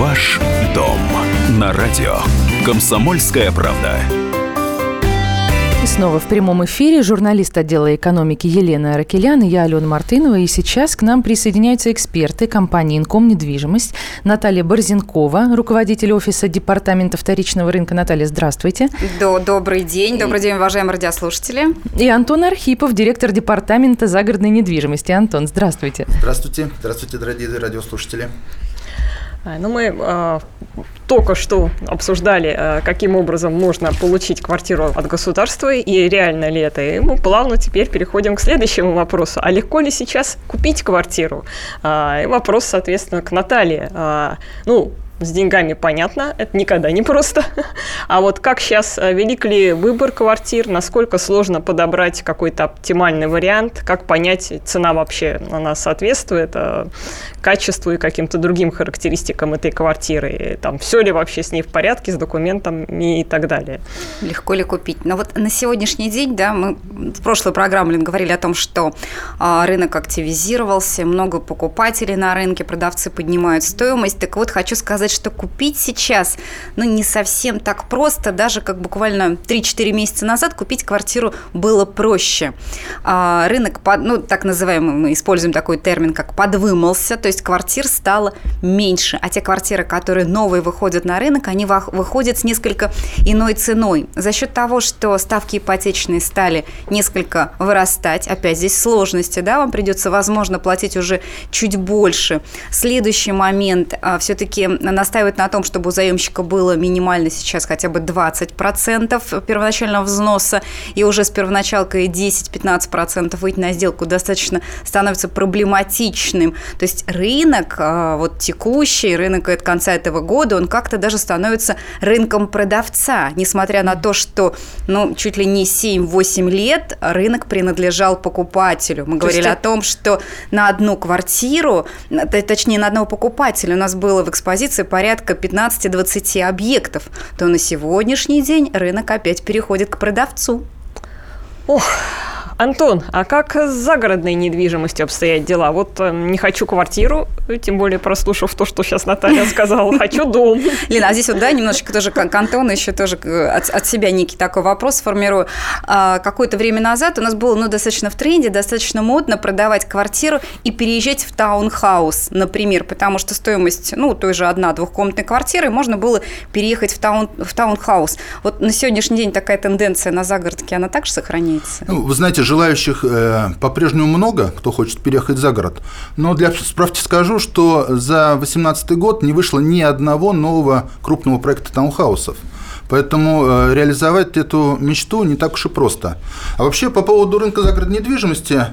Ваш дом на радио. Комсомольская правда. И снова в прямом эфире журналист отдела экономики Елена Аракелян и я, Алена Мартынова. И сейчас к нам присоединяются эксперты компании «Инком недвижимость» Наталья Борзенкова, руководитель офиса Департамента вторичного рынка. Наталья, здравствуйте. До, добрый день. Добрый день, уважаемые радиослушатели. И Антон Архипов, директор Департамента загородной недвижимости. Антон, здравствуйте. Здравствуйте. Здравствуйте, дорогие радиослушатели. А, ну, мы э, только что обсуждали, э, каким образом можно получить квартиру от государства и реально ли это. И мы плавно теперь переходим к следующему вопросу. А легко ли сейчас купить квартиру? Э, и вопрос, соответственно, к Наталье. Э, ну, с деньгами понятно, это никогда не просто. А вот как сейчас, э, велик ли выбор квартир, насколько сложно подобрать какой-то оптимальный вариант, как понять, цена вообще она соответствует э, качеству и каким-то другим характеристикам этой квартиры, там все ли вообще с ней в порядке, с документами и так далее. Легко ли купить? Но вот на сегодняшний день, да, мы в прошлой программе говорили о том, что а, рынок активизировался, много покупателей на рынке, продавцы поднимают стоимость. Так вот, хочу сказать, сказать, что купить сейчас, ну, не совсем так просто. Даже как буквально 3-4 месяца назад купить квартиру было проще. А, рынок, ну, так называемый, мы используем такой термин, как подвымался, то есть квартир стало меньше. А те квартиры, которые новые выходят на рынок, они выходят с несколько иной ценой. За счет того, что ставки ипотечные стали несколько вырастать, опять здесь сложности, да, вам придется, возможно, платить уже чуть больше. Следующий момент, а, все-таки настаивает на том, чтобы у заемщика было минимально сейчас хотя бы 20% первоначального взноса, и уже с первоначалкой 10-15% выйти на сделку достаточно становится проблематичным. То есть рынок, а, вот текущий рынок от конца этого года, он как-то даже становится рынком продавца, несмотря на то, что ну, чуть ли не 7-8 лет рынок принадлежал покупателю. Мы то говорили есть... о том, что на одну квартиру, точнее, на одного покупателя у нас было в экспозиции порядка 15-20 объектов, то на сегодняшний день рынок опять переходит к продавцу. Ох, Антон, а как с загородной недвижимостью обстоят дела? Вот э, не хочу квартиру, тем более прослушав то, что сейчас Наталья сказала, хочу дом. Лена, а здесь вот, да, немножечко тоже к Антону еще тоже от, от себя некий такой вопрос формирую. А, какое-то время назад у нас было, ну, достаточно в тренде, достаточно модно продавать квартиру и переезжать в таунхаус, например, потому что стоимость, ну, той же одна двухкомнатной квартиры, можно было переехать в, таун, в таунхаус. Вот на сегодняшний день такая тенденция на загородке, она также сохраняется? Ну, вы знаете, желающих э, по-прежнему много, кто хочет переехать за город. Но для справки скажу, что за 2018 год не вышло ни одного нового крупного проекта таунхаусов. Поэтому э, реализовать эту мечту не так уж и просто. А вообще по поводу рынка загородной недвижимости,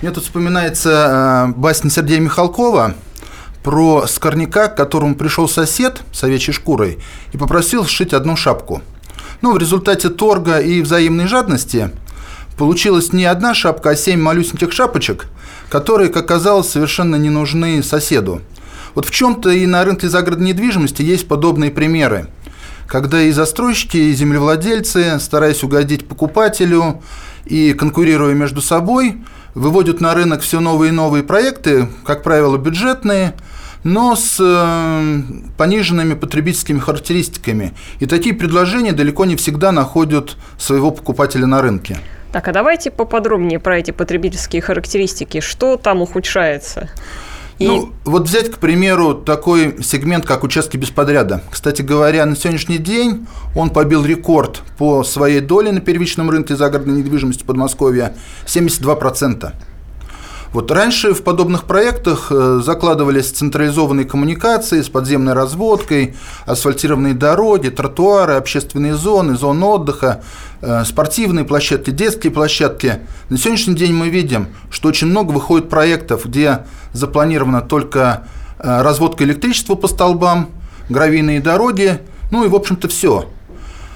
мне тут вспоминается э, басня Сергея Михалкова про скорняка, к которому пришел сосед с овечьей шкурой и попросил сшить одну шапку. Ну, в результате торга и взаимной жадности получилась не одна шапка, а семь малюсеньких шапочек, которые, как оказалось, совершенно не нужны соседу. Вот в чем-то и на рынке загородной недвижимости есть подобные примеры, когда и застройщики, и землевладельцы, стараясь угодить покупателю и конкурируя между собой, выводят на рынок все новые и новые проекты, как правило, бюджетные, но с э, пониженными потребительскими характеристиками. И такие предложения далеко не всегда находят своего покупателя на рынке. Так, а давайте поподробнее про эти потребительские характеристики. Что там ухудшается? И... Ну, вот взять, к примеру, такой сегмент, как участки без подряда. Кстати говоря, на сегодняшний день он побил рекорд по своей доле на первичном рынке загородной недвижимости Подмосковья – 72%. Вот раньше в подобных проектах э, закладывались централизованные коммуникации с подземной разводкой, асфальтированные дороги, тротуары, общественные зоны, зоны отдыха, э, спортивные площадки, детские площадки. На сегодняшний день мы видим, что очень много выходит проектов, где запланирована только э, разводка электричества по столбам, гравийные дороги, ну и, в общем-то, все.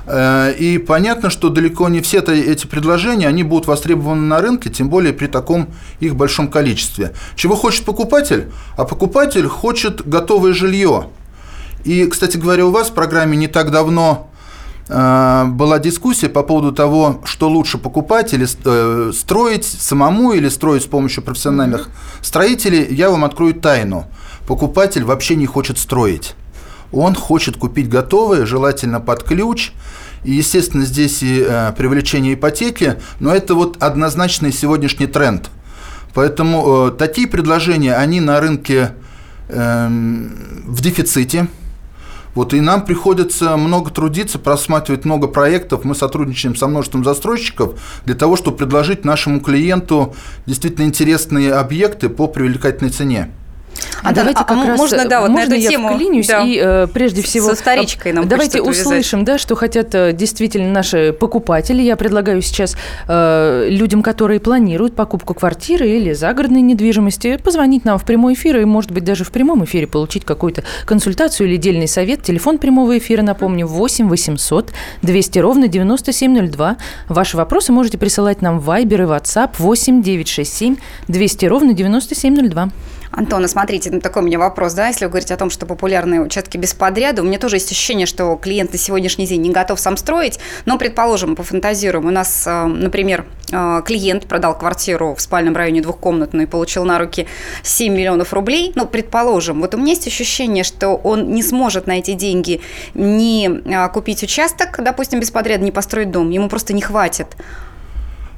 Э, и понятно, что далеко не все эти предложения, они будут востребованы на рынке, тем более при таком их большом количестве. Чего хочет покупатель? А покупатель хочет готовое жилье. И, кстати говоря, у вас в программе не так давно э, была дискуссия по поводу того, что лучше покупать или э, строить самому или строить с помощью профессиональных строителей. Я вам открою тайну. Покупатель вообще не хочет строить. Он хочет купить готовое, желательно под ключ. И, естественно, здесь и э, привлечение ипотеки, но это вот однозначный сегодняшний тренд. Поэтому э, такие предложения, они на рынке э, в дефиците. Вот и нам приходится много трудиться, просматривать много проектов. Мы сотрудничаем со множеством застройщиков для того, чтобы предложить нашему клиенту действительно интересные объекты по привлекательной цене. А, давайте а, как а раз можно, да, вот можно на эту я тему вклинюсь да. и э, прежде всего со вторичкой нам давайте услышим, да, что хотят э, действительно наши покупатели. Я предлагаю сейчас э, людям, которые планируют покупку квартиры или загородной недвижимости, позвонить нам в прямой эфир и, может быть, даже в прямом эфире получить какую-то консультацию или дельный совет. Телефон прямого эфира, напомню, 8 800 200 ровно 9702. Ваши вопросы можете присылать нам в Viber и WhatsApp 8 967 200 ровно 9702. Антона, смотрите, ну, такой у меня вопрос, да, если вы говорите о том, что популярные участки без подряда, у меня тоже есть ощущение, что клиент на сегодняшний день не готов сам строить, но, предположим, пофантазируем, у нас, э, например, э, клиент продал квартиру в спальном районе двухкомнатную и получил на руки 7 миллионов рублей, ну, предположим, вот у меня есть ощущение, что он не сможет на эти деньги не э, купить участок, допустим, без подряда, не построить дом, ему просто не хватит.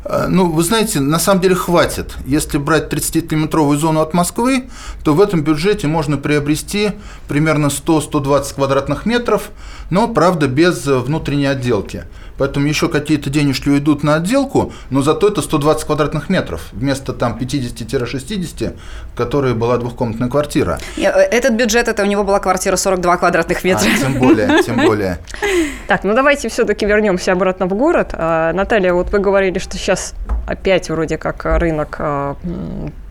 Э, ну, вы знаете, на самом деле хватит. Если брать 30-километровую зону от Москвы, то в этом бюджете можно приобрести примерно 100-120 квадратных метров, но, правда, без внутренней отделки. Поэтому еще какие-то денежки уйдут на отделку, но зато это 120 квадратных метров вместо там 50-60, которые была двухкомнатная квартира. Э, этот бюджет, это у него была квартира 42 квадратных а, метра. А, тем более, тем более. Так, ну давайте все-таки вернемся обратно в город. А, Наталья, вот вы говорили, что сейчас опять вроде как рынок а,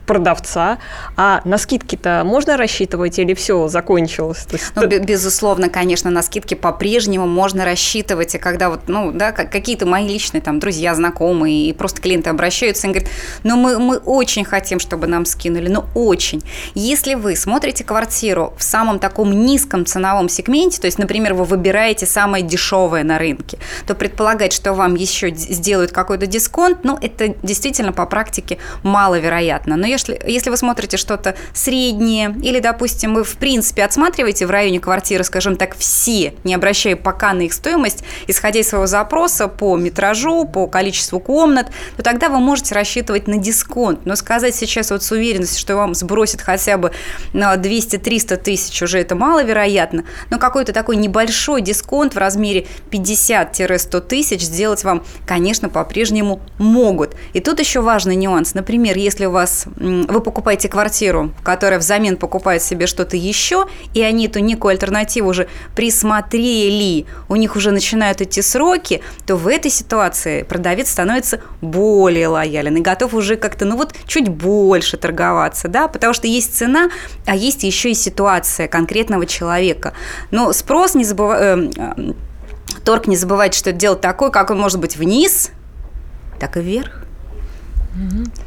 продавца. А на скидки-то можно рассчитывать или все закончилось? Есть... ну, безусловно, конечно, на скидки по-прежнему можно рассчитывать. И когда вот, ну, да, какие-то мои личные там друзья, знакомые и просто клиенты обращаются и говорят, ну, мы, мы очень хотим, чтобы нам скинули, ну, очень. Если вы смотрите квартиру в самом таком низком ценовом сегменте, то есть, например, вы выбираете самое дешевое на рынке, то предполагать, что вам еще сделают какой-то дисконт, ну, это действительно по практике маловероятно. Но если, если вы смотрите что-то среднее, или, допустим, вы, в принципе, отсматриваете в районе квартиры, скажем так, все, не обращая пока на их стоимость, исходя из своего запроса по метражу, по количеству комнат, то тогда вы можете рассчитывать на дисконт. Но сказать сейчас вот с уверенностью, что вам сбросит хотя бы на 200-300 тысяч, уже это маловероятно, но какой-то такой небольшой дисконт в размере 50-100 тысяч сделать вам, конечно, по-прежнему могут. И тут еще важный нюанс. Например, если у вас вы покупаете квартиру, которая взамен покупает себе что-то еще, и они эту некую альтернативу уже присмотрели, у них уже начинают идти сроки, то в этой ситуации продавец становится более лоялен и готов уже как-то, ну вот, чуть больше торговаться, да, потому что есть цена, а есть еще и ситуация конкретного человека. Но спрос, не забывай, э, э, торг не забывайте, что это дело такое, как он может быть вниз, так и вверх.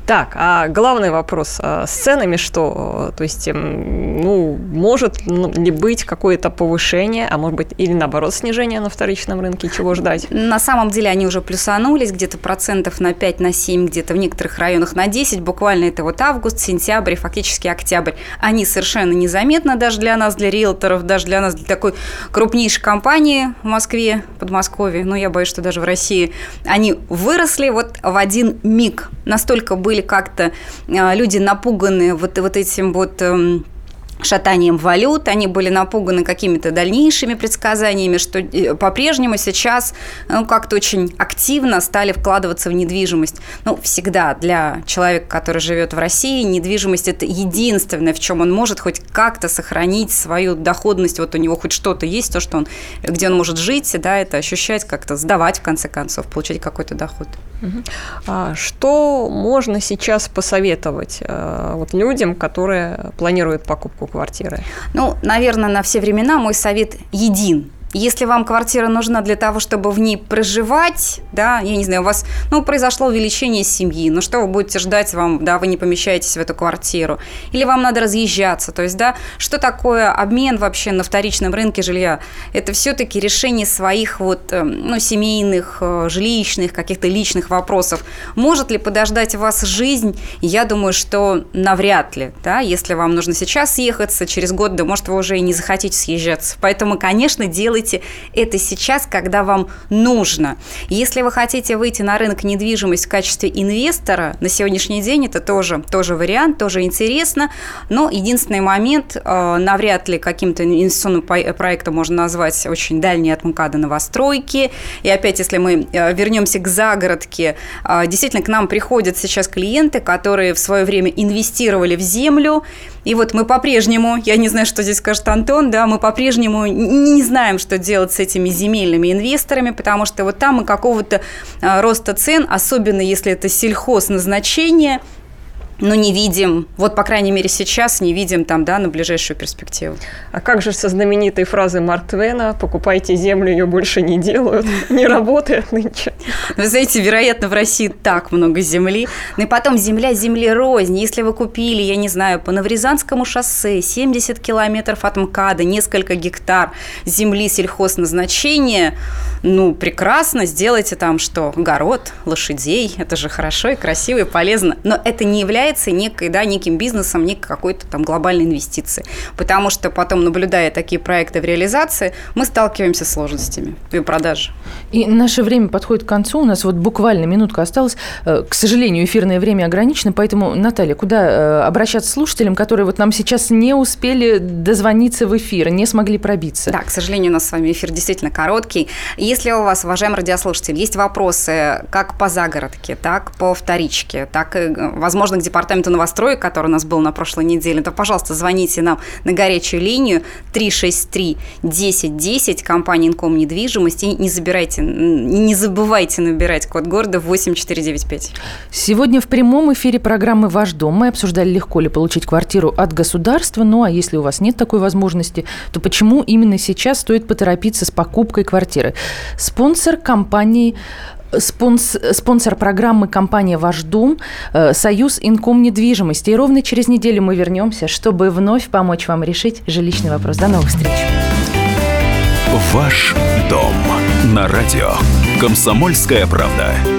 Так, а главный вопрос а с ценами что? То есть, эм, ну, может ли быть какое-то повышение, а может быть или наоборот снижение на вторичном рынке? Чего ждать? На самом деле они уже плюсанулись где-то процентов на 5, на 7, где-то в некоторых районах на 10. Буквально это вот август, сентябрь, фактически октябрь. Они совершенно незаметно даже для нас, для риэлторов, даже для нас, для такой крупнейшей компании в Москве, Подмосковье, ну, я боюсь, что даже в России, они выросли вот в один миг. Настолько были как-то а, люди напуганы вот, вот этим вот эм, шатанием валют, они были напуганы какими-то дальнейшими предсказаниями, что э, по-прежнему сейчас ну, как-то очень активно стали вкладываться в недвижимость. Ну, всегда для человека, который живет в России, недвижимость – это единственное, в чем он может хоть как-то сохранить свою доходность, вот у него хоть что-то есть, то, что он, где он может жить, да, это ощущать, как-то сдавать, в конце концов, получать какой-то доход. А что можно сейчас посоветовать э, вот людям, которые планируют покупку квартиры? Ну, наверное, на все времена мой совет един. Если вам квартира нужна для того, чтобы в ней проживать, да, я не знаю, у вас, ну, произошло увеличение семьи, ну, что вы будете ждать, вам, да, вы не помещаетесь в эту квартиру, или вам надо разъезжаться, то есть, да, что такое обмен вообще на вторичном рынке жилья? Это все-таки решение своих вот, э, ну, семейных, э, жилищных, каких-то личных вопросов. Может ли подождать вас жизнь? Я думаю, что навряд ли, да, если вам нужно сейчас съехаться, через год, да, может, вы уже и не захотите съезжаться. Поэтому, конечно, делайте делайте это сейчас, когда вам нужно. Если вы хотите выйти на рынок недвижимости в качестве инвестора, на сегодняшний день это тоже, тоже вариант, тоже интересно, но единственный момент, э, навряд ли каким-то инвестиционным проектом можно назвать очень дальние от МКАДа новостройки. И опять, если мы э, вернемся к загородке, э, действительно к нам приходят сейчас клиенты, которые в свое время инвестировали в землю, и вот мы по-прежнему, я не знаю, что здесь скажет Антон, да, мы по-прежнему не знаем, что делать с этими земельными инвесторами, потому что вот там мы какого-то а, роста цен, особенно если это сельхозназначение – но не видим, вот по крайней мере сейчас не видим там, да, на ближайшую перспективу. А как же со знаменитой фразой Марк Твена «покупайте землю, ее больше не делают», не работает нынче? Вы знаете, вероятно, в России так много земли. Ну и потом земля земли рознь. Если вы купили, я не знаю, по Наврезанскому шоссе 70 километров от МКАДа, несколько гектар земли сельхозназначения, ну, прекрасно, сделайте там что? Огород, лошадей, это же хорошо и красиво и полезно. Но это не является является некой, да, неким бизнесом, некой какой-то там глобальной инвестиции. Потому что потом, наблюдая такие проекты в реализации, мы сталкиваемся с сложностями в продаже. И наше время подходит к концу. У нас вот буквально минутка осталась. Э, к сожалению, эфирное время ограничено, поэтому, Наталья, куда э, обращаться слушателям, которые вот нам сейчас не успели дозвониться в эфир, не смогли пробиться? Да, к сожалению, у нас с вами эфир действительно короткий. Если у вас, уважаемые радиослушатели, есть вопросы как по загородке, так по вторичке, так и, возможно, где департаменту новостроек, который у нас был на прошлой неделе, то, пожалуйста, звоните нам на горячую линию 363 1010 компании Инком недвижимость и не забирайте, не забывайте набирать код города 8495. Сегодня в прямом эфире программы «Ваш дом» мы обсуждали, легко ли получить квартиру от государства, ну а если у вас нет такой возможности, то почему именно сейчас стоит поторопиться с покупкой квартиры? Спонсор компании спонс, спонсор программы компания «Ваш дом», э, Союз Инком недвижимости. И ровно через неделю мы вернемся, чтобы вновь помочь вам решить жилищный вопрос. До новых встреч. «Ваш дом» на радио «Комсомольская правда».